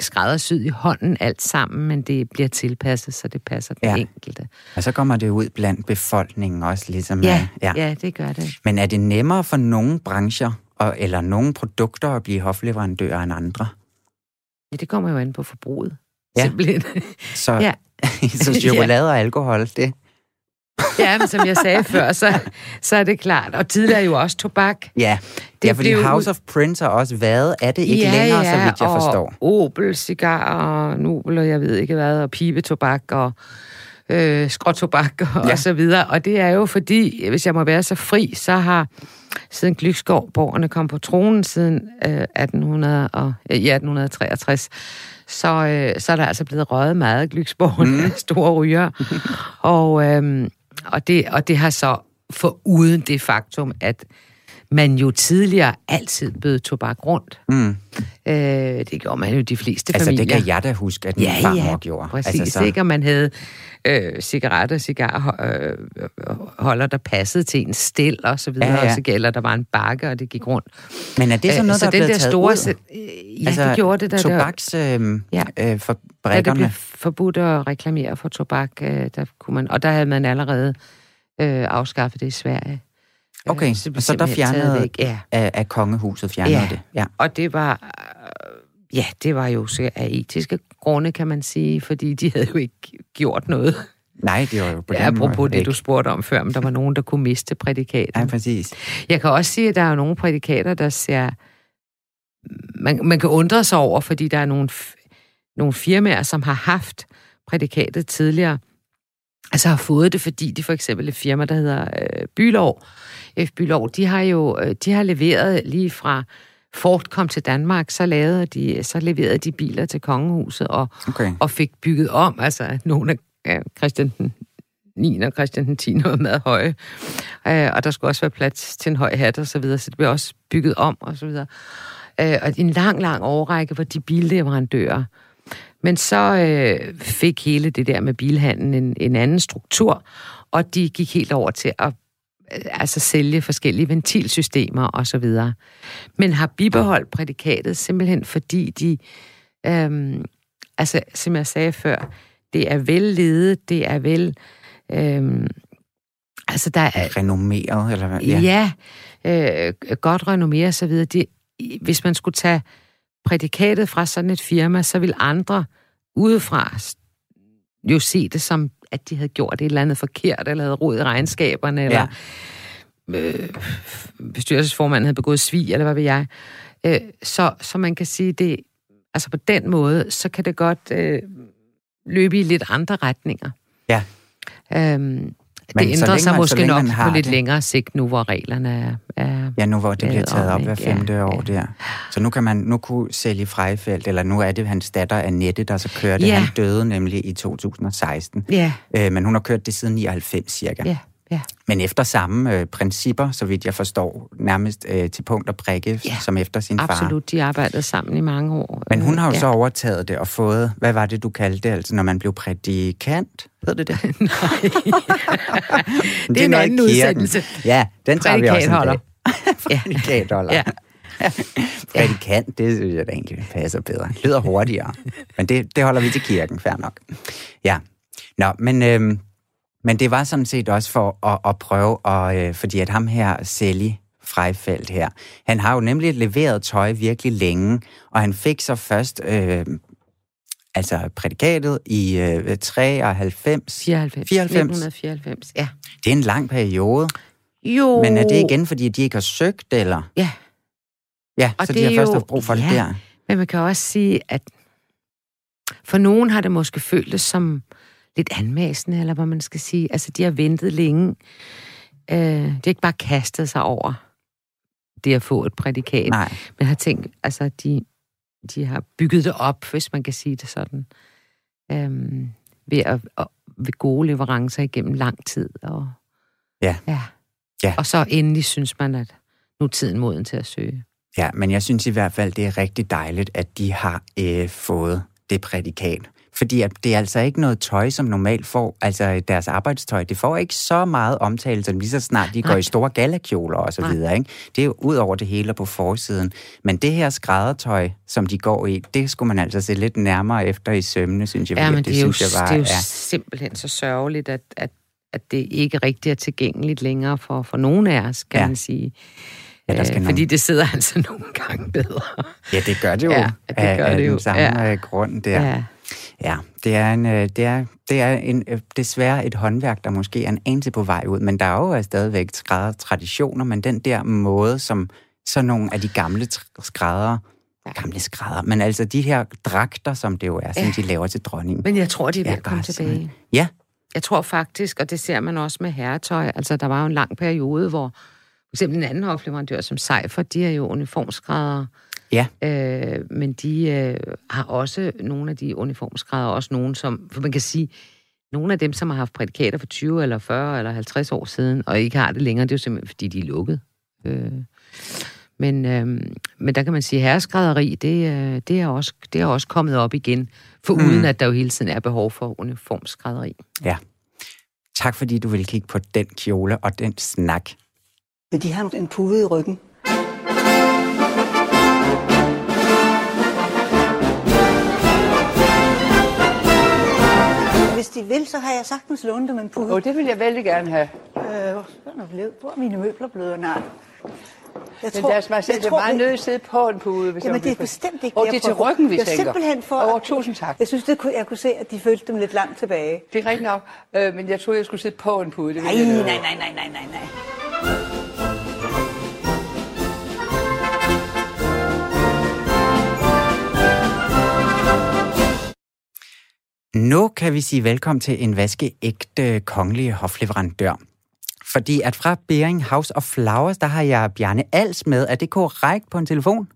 skræddersyet i hånden alt sammen, men det bliver tilpasset, så det passer den Ja. enkelte. Og så kommer det ud blandt befolkningen også, ligesom... Ja, øh, ja. ja, det gør det. Men er det nemmere for nogle brancher og, eller nogle produkter at blive hofleverandør end andre? Ja, det kommer jo an på forbruget. Ja. Simpelthen. Så, Ja. så chokolade og alkohol, det... Ja, men som jeg sagde før, så, så er det klart. Og tidligere jo også tobak. Ja, Det ja fordi blev- House of Prince har også været, er det ikke længere, så vidt jeg og forstår. Opel, cigar og Nobel, og jeg ved ikke hvad, og pibetobak og øh, skråtobak og, Ja. ja. og så videre. Og det er jo fordi, hvis jeg må være så fri, så har siden Glücksborg-borgerne kom på tronen siden øh, 1800 og, øh, ja, 1863, så, øh, så er der altså blevet røget meget Glücksborg, mm. store ryger. og, øh, og, det, og det har så for uden det faktum, at man jo tidligere altid bød tobak rundt. Mm. Øh, det gjorde man jo de fleste Altså, familier. det kan jeg da huske, at min ja, farmor ja, gjorde. Præcis, altså, så... ikke? Og man havde øh, cigaretter, cigar, øh, holder, der passede til en stil og så videre, Ja, ja, ja. ja. og så gælder der var en bakke, og det gik rundt. Men er det så Øh, noget, så der er den blevet der taget store, ud? se- øh, Ja, altså, det gjorde det, da, tobaks, øh, Ja. øh, da det fabrikkerne. blev forbudt at reklamere for tobak, øh, der kunne man, og der havde man allerede øh, afskaffet det i Sverige. Okay, Øh, det blev og så der taget fjernede væk, Ja. af, af kongehuset fjernede Ja. det. Ja. Og det var, øh, ja, det var jo så af etiske grunde, kan man sige, fordi de havde jo ikke gjort noget. Nej, det var jo på Ja, den apropos måde det, ikke. du spurgte om før, men der var nogen, der kunne miste prædikatet. Ja, præcis. Jeg kan også sige, at der er jo nogle prædikater, der ser... Man, man kan undre sig over, fordi der er nogle, nogle firmaer, som har haft prædikatet tidligere, altså har fået det, fordi de for eksempel et firma, der hedder øh, Bylov, F. Bylov, de har jo øh, de har leveret lige fra Ford kom til Danmark, så, lavede de, så leverede de biler til kongehuset og, Okay. og fik bygget om, altså nogle af ja, Christian den 9. og Christian den 10. var meget høje. Øh, og der skulle også være plads til en høj hat og så videre, så det blev også bygget om og så videre. Øh, og en lang, lang overrække var de billeverandører. Men så øh, fik hele det der med bilhandlen en, en anden struktur, og de gik helt over til at altså sælge forskellige ventilsystemer osv. Men har bibeholdt prædikatet simpelthen fordi de, øhm, altså som jeg sagde før, det er vel ledet, det er vel, øhm, altså der er... Renommeret, eller hvad? Ja, ja øh, godt renommeret og så videre. Det, hvis man skulle tage prædikatet fra sådan et firma, så vil andre udefra jo se det som, at de havde gjort et eller andet forkert, eller havde rod i regnskaberne, eller ja. øh, bestyrelsesformanden havde begået svig, eller hvad ved jeg. Øh, så, så man kan sige, det, altså på den måde, så kan det godt øh, løbe i lidt andre retninger. Ja. Øhm, men det ændrer sig måske nok på lidt det. længere sigt nu, hvor reglerne er... er ja, nu hvor det bliver taget op hver femte ja, år ja. der. Så nu kan man nu kunne sælge Freifeldt, eller nu er det hans datter Annette, der så kører det. Ja. Han døde nemlig i 2016. Ja. Øh, men hun har kørt det siden 99 cirka. Ja. Ja. Men efter samme øh, principper, så vidt jeg forstår, nærmest øh, til punkt og prikke, ja. som efter sin Absolut, far. Absolut, de arbejdede sammen i mange år. Men hun har jo ja. så overtaget det og fået, hvad var det, du kaldte det, altså når man blev prædikant? Hed det det? Nej. det, det er en anden udsendelse. Ja, den tager vi også en dag. Prædikatholder. ja. Prædikant, det synes jeg da egentlig passer bedre. Lyder hurtigere. Men det, det holder vi til kirken, fair nok. Ja. Nå, men øhm, men det var sådan set også for at, at prøve, at, øh, fordi at ham her, Sally Freifeldt her, han har jo nemlig leveret tøj virkelig længe, og han fik så først øh, altså prædikatet i øh, 93... 94. 94. 1994, ja. Det er en lang periode. Jo. Men er det igen, fordi de ikke har søgt, eller? Ja. Ja, og så de har først haft brug for ja, det der. Men man kan også sige, at for nogen har det måske føltes som lidt anmæsende, eller hvad man skal sige. Altså, de har ventet længe. Øh, de har ikke bare kastet sig over det at få et prædikat. Nej. Men har tænkt, altså, de, de har bygget det op, hvis man kan sige det sådan. Øh, ved, at, og, ved gode leverancer igennem lang tid. Og, ja. ja. ja. Og så endelig synes man, at nu er tiden moden til at søge. Ja, men jeg synes i hvert fald, det er rigtig dejligt, at de har øh, fået det prædikat. Fordi at det er altså ikke noget tøj, som normalt får, altså deres arbejdstøj, det får ikke så meget omtale, som lige så snart de Nej. går i store galakjoler og så Nej. videre. Ikke? Det er jo ud over det hele på forsiden. Men det her skræddertøj, som de går i, det skulle man altså se lidt nærmere efter i sømne, synes jeg. Ja, men det, det, er synes jo, jeg var, det er jo ja. simpelthen så sørgeligt, at, at, at det ikke rigtig er tilgængeligt længere for, for nogen af os, kan ja. man sige. Ja, der skal øh, fordi det sidder altså nogle gange bedre. Ja, det gør det jo. Ja, det gør af, det jo. den samme ja. Øh, grund der. Ja. Ja, det er, en, øh, det er, det er en, øh, desværre et håndværk, der måske er en anelse på vej ud, men der er jo stadigvæk skrædder traditioner, men den der måde, som så nogle af de gamle skrædder, gamle skrædder, men altså de her dragter, som det jo er, som ja. de laver til dronningen. Men jeg tror, de vil komme tilbage. Ja. Jeg tror faktisk, og det ser man også med herretøj, altså der var jo en lang periode, hvor for eksempel en anden hofleverandør som Seifer, de er jo uniformskrædder, Ja. Øh, men de øh, har også nogle af de uniformsgrader, også nogle som, for man kan sige, nogle af dem, som har haft prædikater for 20 eller 40 eller 50 år siden, og ikke har det længere, det er jo simpelthen, fordi de er lukket. Øh, men, øh, men der kan man sige, at herreskrædderi, det, øh, det, er også, det er også kommet op igen, for mm. uden at der jo hele tiden er behov for uniformskrædderi. Ja. Tak fordi du ville kigge på den kjole og den snak. Vil de have en pude i ryggen? Hvis de vil, så har jeg sagtens lånt dem en pude. Oh, det vil jeg vældig gerne have. Øh, hvor er mine møbler blevet? Nej. Jeg Men tror, os bare sige, det var nødt til at sidde på en pude. Hvis Jamen, det er bestemt ikke Og det er til ryggen, vi jeg tænker. simpelthen for... Oh, tusind tak. Jeg synes, det kunne, jeg kunne se, at de følte dem lidt langt tilbage. Det er rigtigt nok. Øh, men jeg troede, jeg skulle sidde på en pude. Det nej, nej, nej, nej, nej, nej, nej. Nu kan vi sige velkommen til en vaskeægte kongelig hofleverandør. Fordi at fra Bering House of Flowers, der har jeg Bjarne Als med. Er det korrekt på en telefon?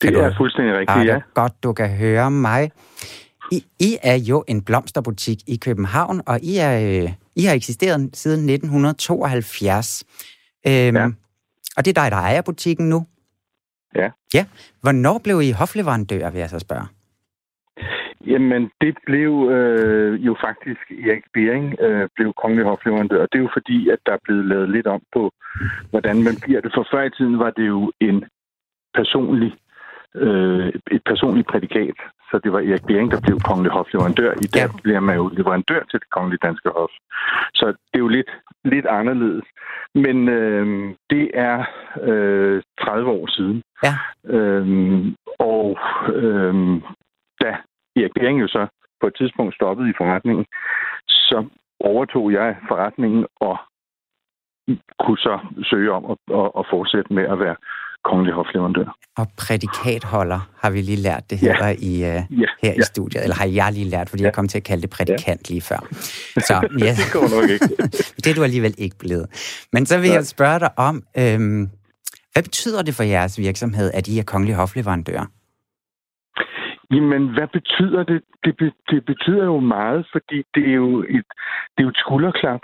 Kan det er du... fuldstændig rigtigt, ah, ja. Godt, du kan høre mig. I, I er jo en blomsterbutik i København, og I, er, øh, I har eksisteret siden 1972. Øhm, ja. Og det er dig, der ejer butikken nu? Ja. Ja. Hvornår blev I hofleverandør, vil jeg så spørge? Jamen, det blev øh, jo faktisk Erik Bering øh, blev kongelig hofleverandør. Det er jo fordi, at der er blevet lavet lidt om på, hvordan man bliver det. For før i tiden var det jo en personlig, øh, et personligt prædikat. Så det var Erik Bering, der blev kongelig hofleverandør. I dag ja. bliver man jo leverandør til det kongelige danske hof. Så det er jo lidt, lidt anderledes. Men øh, det er øh, 30 år siden. Ja. Øh, og øh, da Erik Bering jo så på et tidspunkt stoppede i forretningen, så overtog jeg forretningen og kunne så søge om at, at, at fortsætte med at være kongelig hofleverandør. Og prædikatholder har vi lige lært det her, ja. i, uh, ja. her ja. i studiet. Eller har jeg lige lært, fordi ja. jeg kom til at kalde det prædikant ja. lige før. Så, ja. det går nok ikke. det er du alligevel ikke blevet. Men så vil ja. jeg spørge dig om, øhm, hvad betyder det for jeres virksomhed, at I er kongelig hofleverandør? Jamen, hvad betyder det? Det, be, det betyder jo meget, fordi det er jo et, det er jo et skulderklap.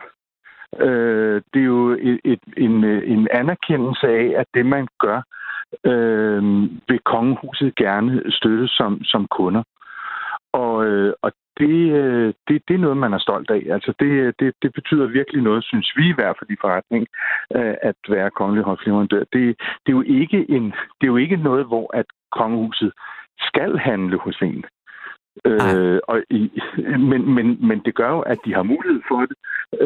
Øh, det er jo et, et, en, en anerkendelse af, at det, man gør, øh, vil kongehuset gerne støtte som, som kunder. Og, øh, og det, øh, det, det er noget, man er stolt af. Altså det, det, det betyder virkelig noget, synes vi i hvert fald i forretning, øh, at være kongelig hofleverandør. Det, det, er jo ikke en, det er jo ikke noget, hvor at kongehuset skal handle hos en. Øh, og i, men, men, men det gør jo, at de har mulighed for det.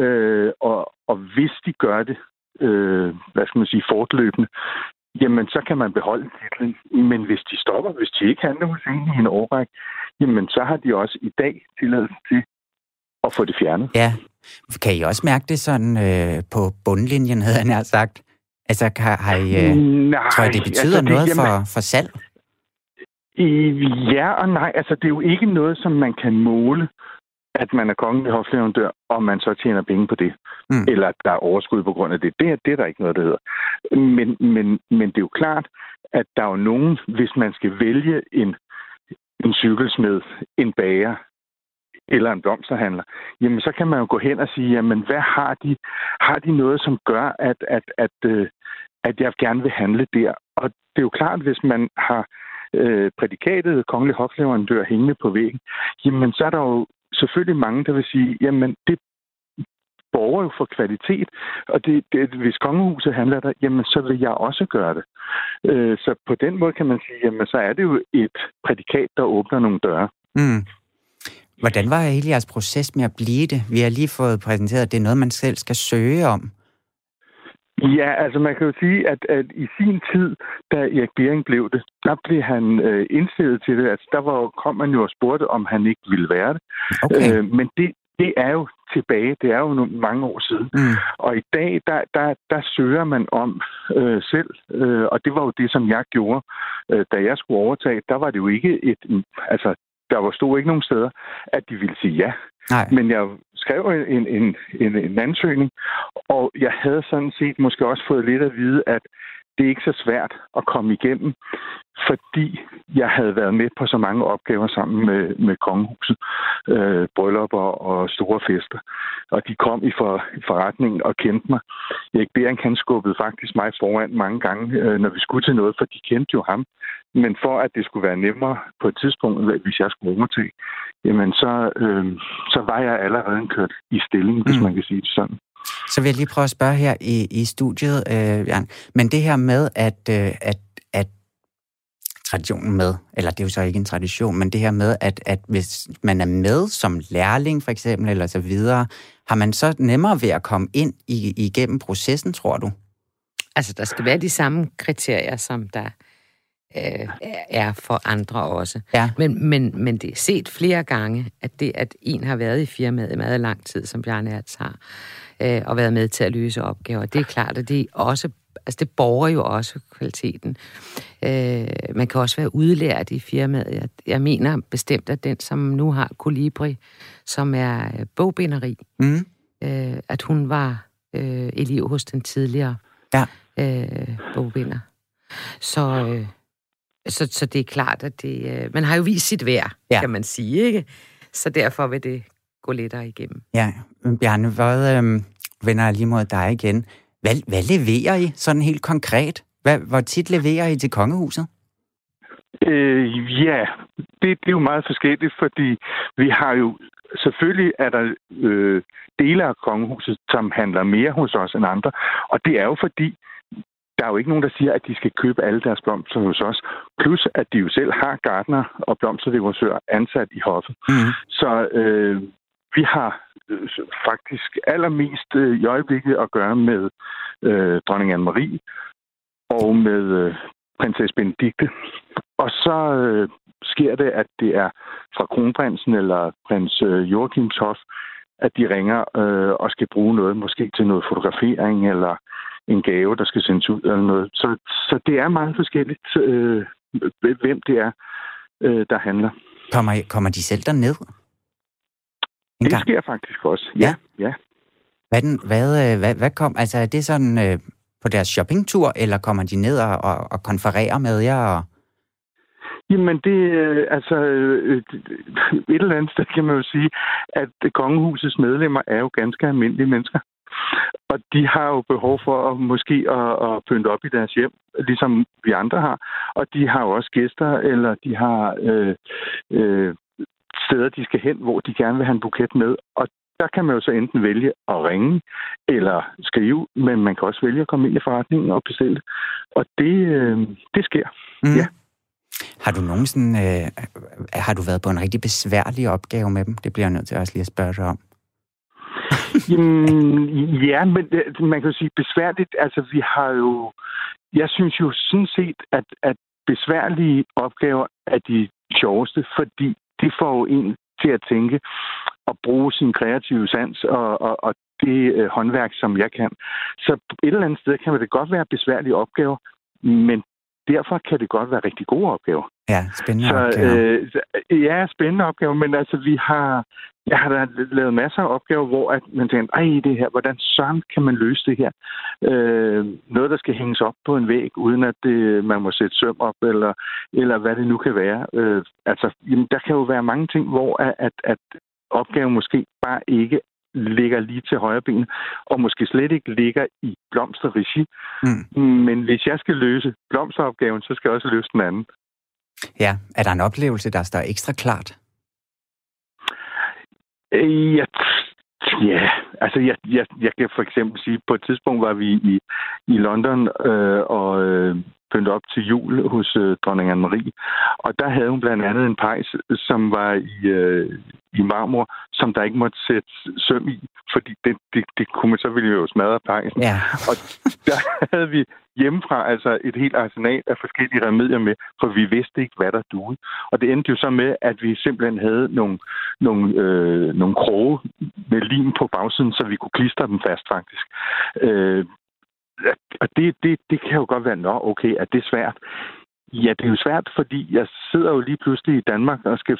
Øh, og, og hvis de gør det, øh, hvad skal man sige, fortløbende, jamen så kan man beholde titlen. Men hvis de stopper, hvis de ikke handler hos en i en årræk, jamen så har de også i dag tilladelse til at få det fjernet. Ja. Kan I også mærke det sådan øh, på bundlinjen, havde han sagt? Altså, har, har I, øh, Nej, tror I, det betyder altså, det, noget for, for salg? Ja og nej. Altså, det er jo ikke noget, som man kan måle, at man er kongelig hofleverandør, og man så tjener penge på det. Mm. Eller at der er overskud på grund af det. Det er, det er der ikke noget, der hedder. Men, men, men det er jo klart, at der er jo nogen, hvis man skal vælge en, en cykelsmed, en bager, eller en blomsterhandler, jamen så kan man jo gå hen og sige, jamen hvad har de? Har de noget, som gør, at, at, at, at, at jeg gerne vil handle der? Og det er jo klart, hvis man har øh, prædikatet kongelig hofleverandør hængende på væggen, jamen så er der jo selvfølgelig mange, der vil sige, jamen det borger jo for kvalitet, og det, det, hvis kongehuset handler der, jamen så vil jeg også gøre det. Øh, så på den måde kan man sige, jamen så er det jo et prædikat, der åbner nogle døre. Mm. Hvordan var hele jeres proces med at blive det? Vi har lige fået præsenteret, at det er noget, man selv skal søge om. Ja, altså man kan jo sige, at, at i sin tid, da Erik Bering blev det, der blev han øh, indstillet til det. Altså der var, kom man jo og spurgte, om han ikke ville være det. Okay. Øh, men det, det er jo tilbage. Det er jo nogle, mange år siden. Mm. Og i dag, der, der, der søger man om øh, selv. Øh, og det var jo det, som jeg gjorde, øh, da jeg skulle overtage. Der var det jo ikke et... Altså, der var stod ikke nogen steder, at de ville sige ja. Nej. Men jeg skrev en, en, en, en ansøgning, og jeg havde sådan set måske også fået lidt at vide, at det er ikke så svært at komme igennem, fordi jeg havde været med på så mange opgaver sammen med, med kongehuset, øh, bryllupper og store fester. Og de kom i, for, forretningen og kendte mig. Erik Bering, han skubbede faktisk mig foran mange gange, øh, når vi skulle til noget, for de kendte jo ham. Men for at det skulle være nemmere på et tidspunkt, hvis jeg skulle overtage, jamen så, øh, så var jeg allerede kørt i stilling, hvis mm. man kan sige det sådan. Så vil jeg lige prøve at spørge her i, i studiet, øh, Jan. Men det her med, at, øh, at, at traditionen med, eller det er jo så ikke en tradition, men det her med, at, at hvis man er med som lærling for eksempel, eller så videre, har man så nemmere ved at komme ind i, igennem processen, tror du? Altså, der skal være de samme kriterier, som der øh, er for andre også. Ja. Men, men, men det er set flere gange, at det, at en har været i firmaet i meget lang tid, som Bjarne Ertz har, øh, og været med til at løse opgaver, det er klart, at det også altså det borger jo også kvaliteten. Øh, man kan også være udlært i firmaet. Jeg, jeg mener bestemt, at den, som nu har Colibri, som er øh, bogbinderi, mm. øh, at hun var øh, elev hos den tidligere ja. øh, bogbinder. Så, øh, så, så det er klart, at det, øh, man har jo vist sit værd, ja. kan man sige, ikke? Så derfor vil det gå lettere igennem. Ja, Bjarne, hvad, øh, vender jeg lige mod dig igen. Hvad, hvad leverer I sådan helt konkret? Hvad, hvor tit leverer I til kongehuset? Øh, ja, det, det er jo meget forskelligt, fordi vi har jo... Selvfølgelig er der øh, dele af kongehuset, som handler mere hos os end andre. Og det er jo fordi, der er jo ikke nogen, der siger, at de skal købe alle deres blomster hos os. Plus, at de jo selv har gardner og blomsterdekoratører ansat i hoffet. Mm. Så øh, vi har øh, faktisk allermest øh, i øjeblikket at gøre med øh, dronning Anne-Marie og med øh, prinsesse Benedikte. Og så øh, sker det, at det er fra kronprinsen eller prins øh, Joachims hof, at de ringer øh, og skal bruge noget, måske til noget fotografering eller en gave, der skal sendes ud eller noget. Så, så det er meget forskelligt, øh, hvem det er, øh, der handler. Kommer, kommer de selv derned? Det gang? sker faktisk også, ja. ja. Hvad, den, hvad, øh, hvad, hvad kom, altså er det sådan øh, på deres shoppingtur, eller kommer de ned og, og, og konfererer med jer? Og... Jamen det, øh, altså, øh, et eller andet sted kan man jo sige, at kongehusets medlemmer er jo ganske almindelige mennesker. Og de har jo behov for at måske at, at pynte op i deres hjem, ligesom vi andre har. Og de har jo også gæster, eller de har øh, øh, steder, de skal hen, hvor de gerne vil have en buket med. Og der kan man jo så enten vælge at ringe eller skrive, men man kan også vælge at komme ind i forretningen og bestille. Og det, øh, det sker. Mm. Ja. Har du nogensinde, øh, har du været på en rigtig besværlig opgave med dem? Det bliver jeg nødt til også lige at spørge dig om. Jamen, ja, men det- man kan jo sige besværligt. Altså, vi har jo... Jeg synes jo sådan set, at, at besværlige opgaver er de sjoveste, fordi det får jo en til at tænke og bruge sin kreative sans og, og, og det øh, håndværk, som jeg kan. Så et eller andet sted kan det godt være besværlige opgaver, men derfor kan det godt være rigtig gode opgaver. Ja, spændende Så opgaver. øh, ja, spændende opgaver, men altså vi har, jeg har da lavet masser af opgaver, hvor at man tænker, ej det her, hvordan sådan kan man løse det her? Øh, noget, der skal hænges op på en væg, uden at det, man må sætte søm op, eller, eller hvad det nu kan være. Øh, altså, jamen, der kan jo være mange ting, hvor at, at, at opgaven måske bare ikke ligger lige til højre ben, og måske slet ikke ligger i blomsterregi. Mm. Men hvis jeg skal løse blomsteropgaven, så skal jeg også løse den anden. Ja, er der en oplevelse, der står ekstra klart? Øh, Ja, ja, altså jeg, jeg, jeg kan for eksempel sige, på et tidspunkt var vi i, i London øh, og øh, pynte op til jul hos øh, dronning Anne-Marie. Og der havde hun blandt andet en pejs, som var i, øh, i marmor, som der ikke måtte sætte søm i, fordi det, det, det kunne man så ville jo smadre pejsen. Ja. Og der havde vi hjemmefra altså et helt arsenal af forskellige remedier med, for vi vidste ikke, hvad der duede. Og det endte jo så med, at vi simpelthen havde nogle, nogle, øh, nogle kroge med lim på bagsiden, så vi kunne klistre dem fast faktisk. Øh, og det, det, det kan jo godt være, nå okay, er det svært? Ja, det er jo svært, fordi jeg sidder jo lige pludselig i Danmark og skal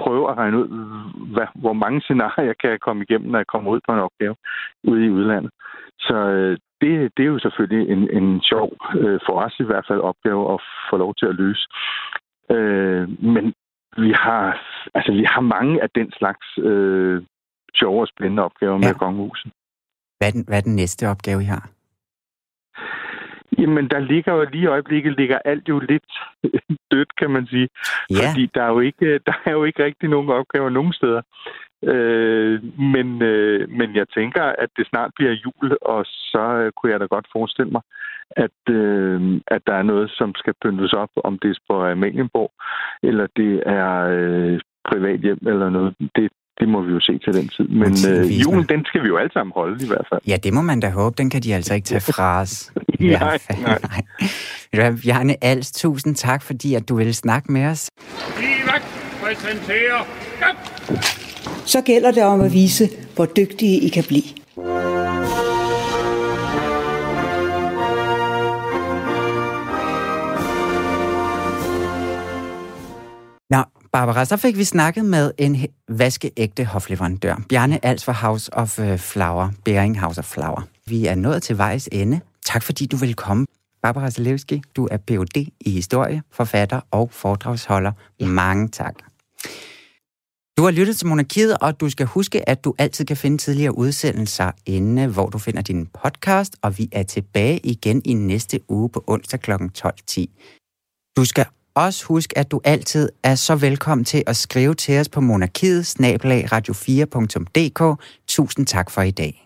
prøve at regne ud, hvad, hvor mange scenarier kan jeg komme igennem, når jeg kommer ud på en opgave ude i udlandet. Så øh, det, det er jo selvfølgelig en, en sjov, øh, for os i hvert fald, opgave at få lov til at løse. Øh, men vi har, altså, vi har mange af den slags øh, sjove og spændende opgaver med Ja. kongehuset. Hvad er, den, hvad er den næste opgave, I har? Jamen, der ligger jo lige i øjeblikket, ligger alt jo lidt dødt, kan man sige. Ja. Fordi der er, jo ikke, der er jo ikke rigtig nogen opgaver nogen steder. Øh, men, øh, men jeg tænker, at det snart bliver jul, og så øh, kunne jeg da godt forestille mig, at, øh, at der er noget, som skal pyntes op, om det er på Amalienborg, eller det er øh, privat hjem eller noget. Det, det må vi jo se til den tid. Men øh, julen, den skal vi jo alle sammen holde i hvert fald. Ja, det må man da håbe. Den kan de altså ikke tage fra os. Nej, nej. nej. Bjarne Als, tusind tak, fordi at du ville snakke med os. Så gælder det om at vise, hvor dygtige I kan blive. Barbara, så fik vi snakket med en vaskeægte hofleverandør. Bjarne Als fra House of øh, Flower, Bering House of Flower. Vi er nået til vejs ende. Tak fordi du vil komme. Barbara Zalewski, du er Ph.D. i historie, forfatter og foredragsholder. Ja. Mange tak. Du har lyttet til Monarkiet, og du skal huske, at du altid kan finde tidligere udsendelser inde, hvor du finder din podcast, og vi er tilbage igen i næste uge på onsdag kl. 12.10. Du skal også husk, at du altid er så velkommen til at skrive til os på monarkiet radio4.dk. Tusind tak for i dag.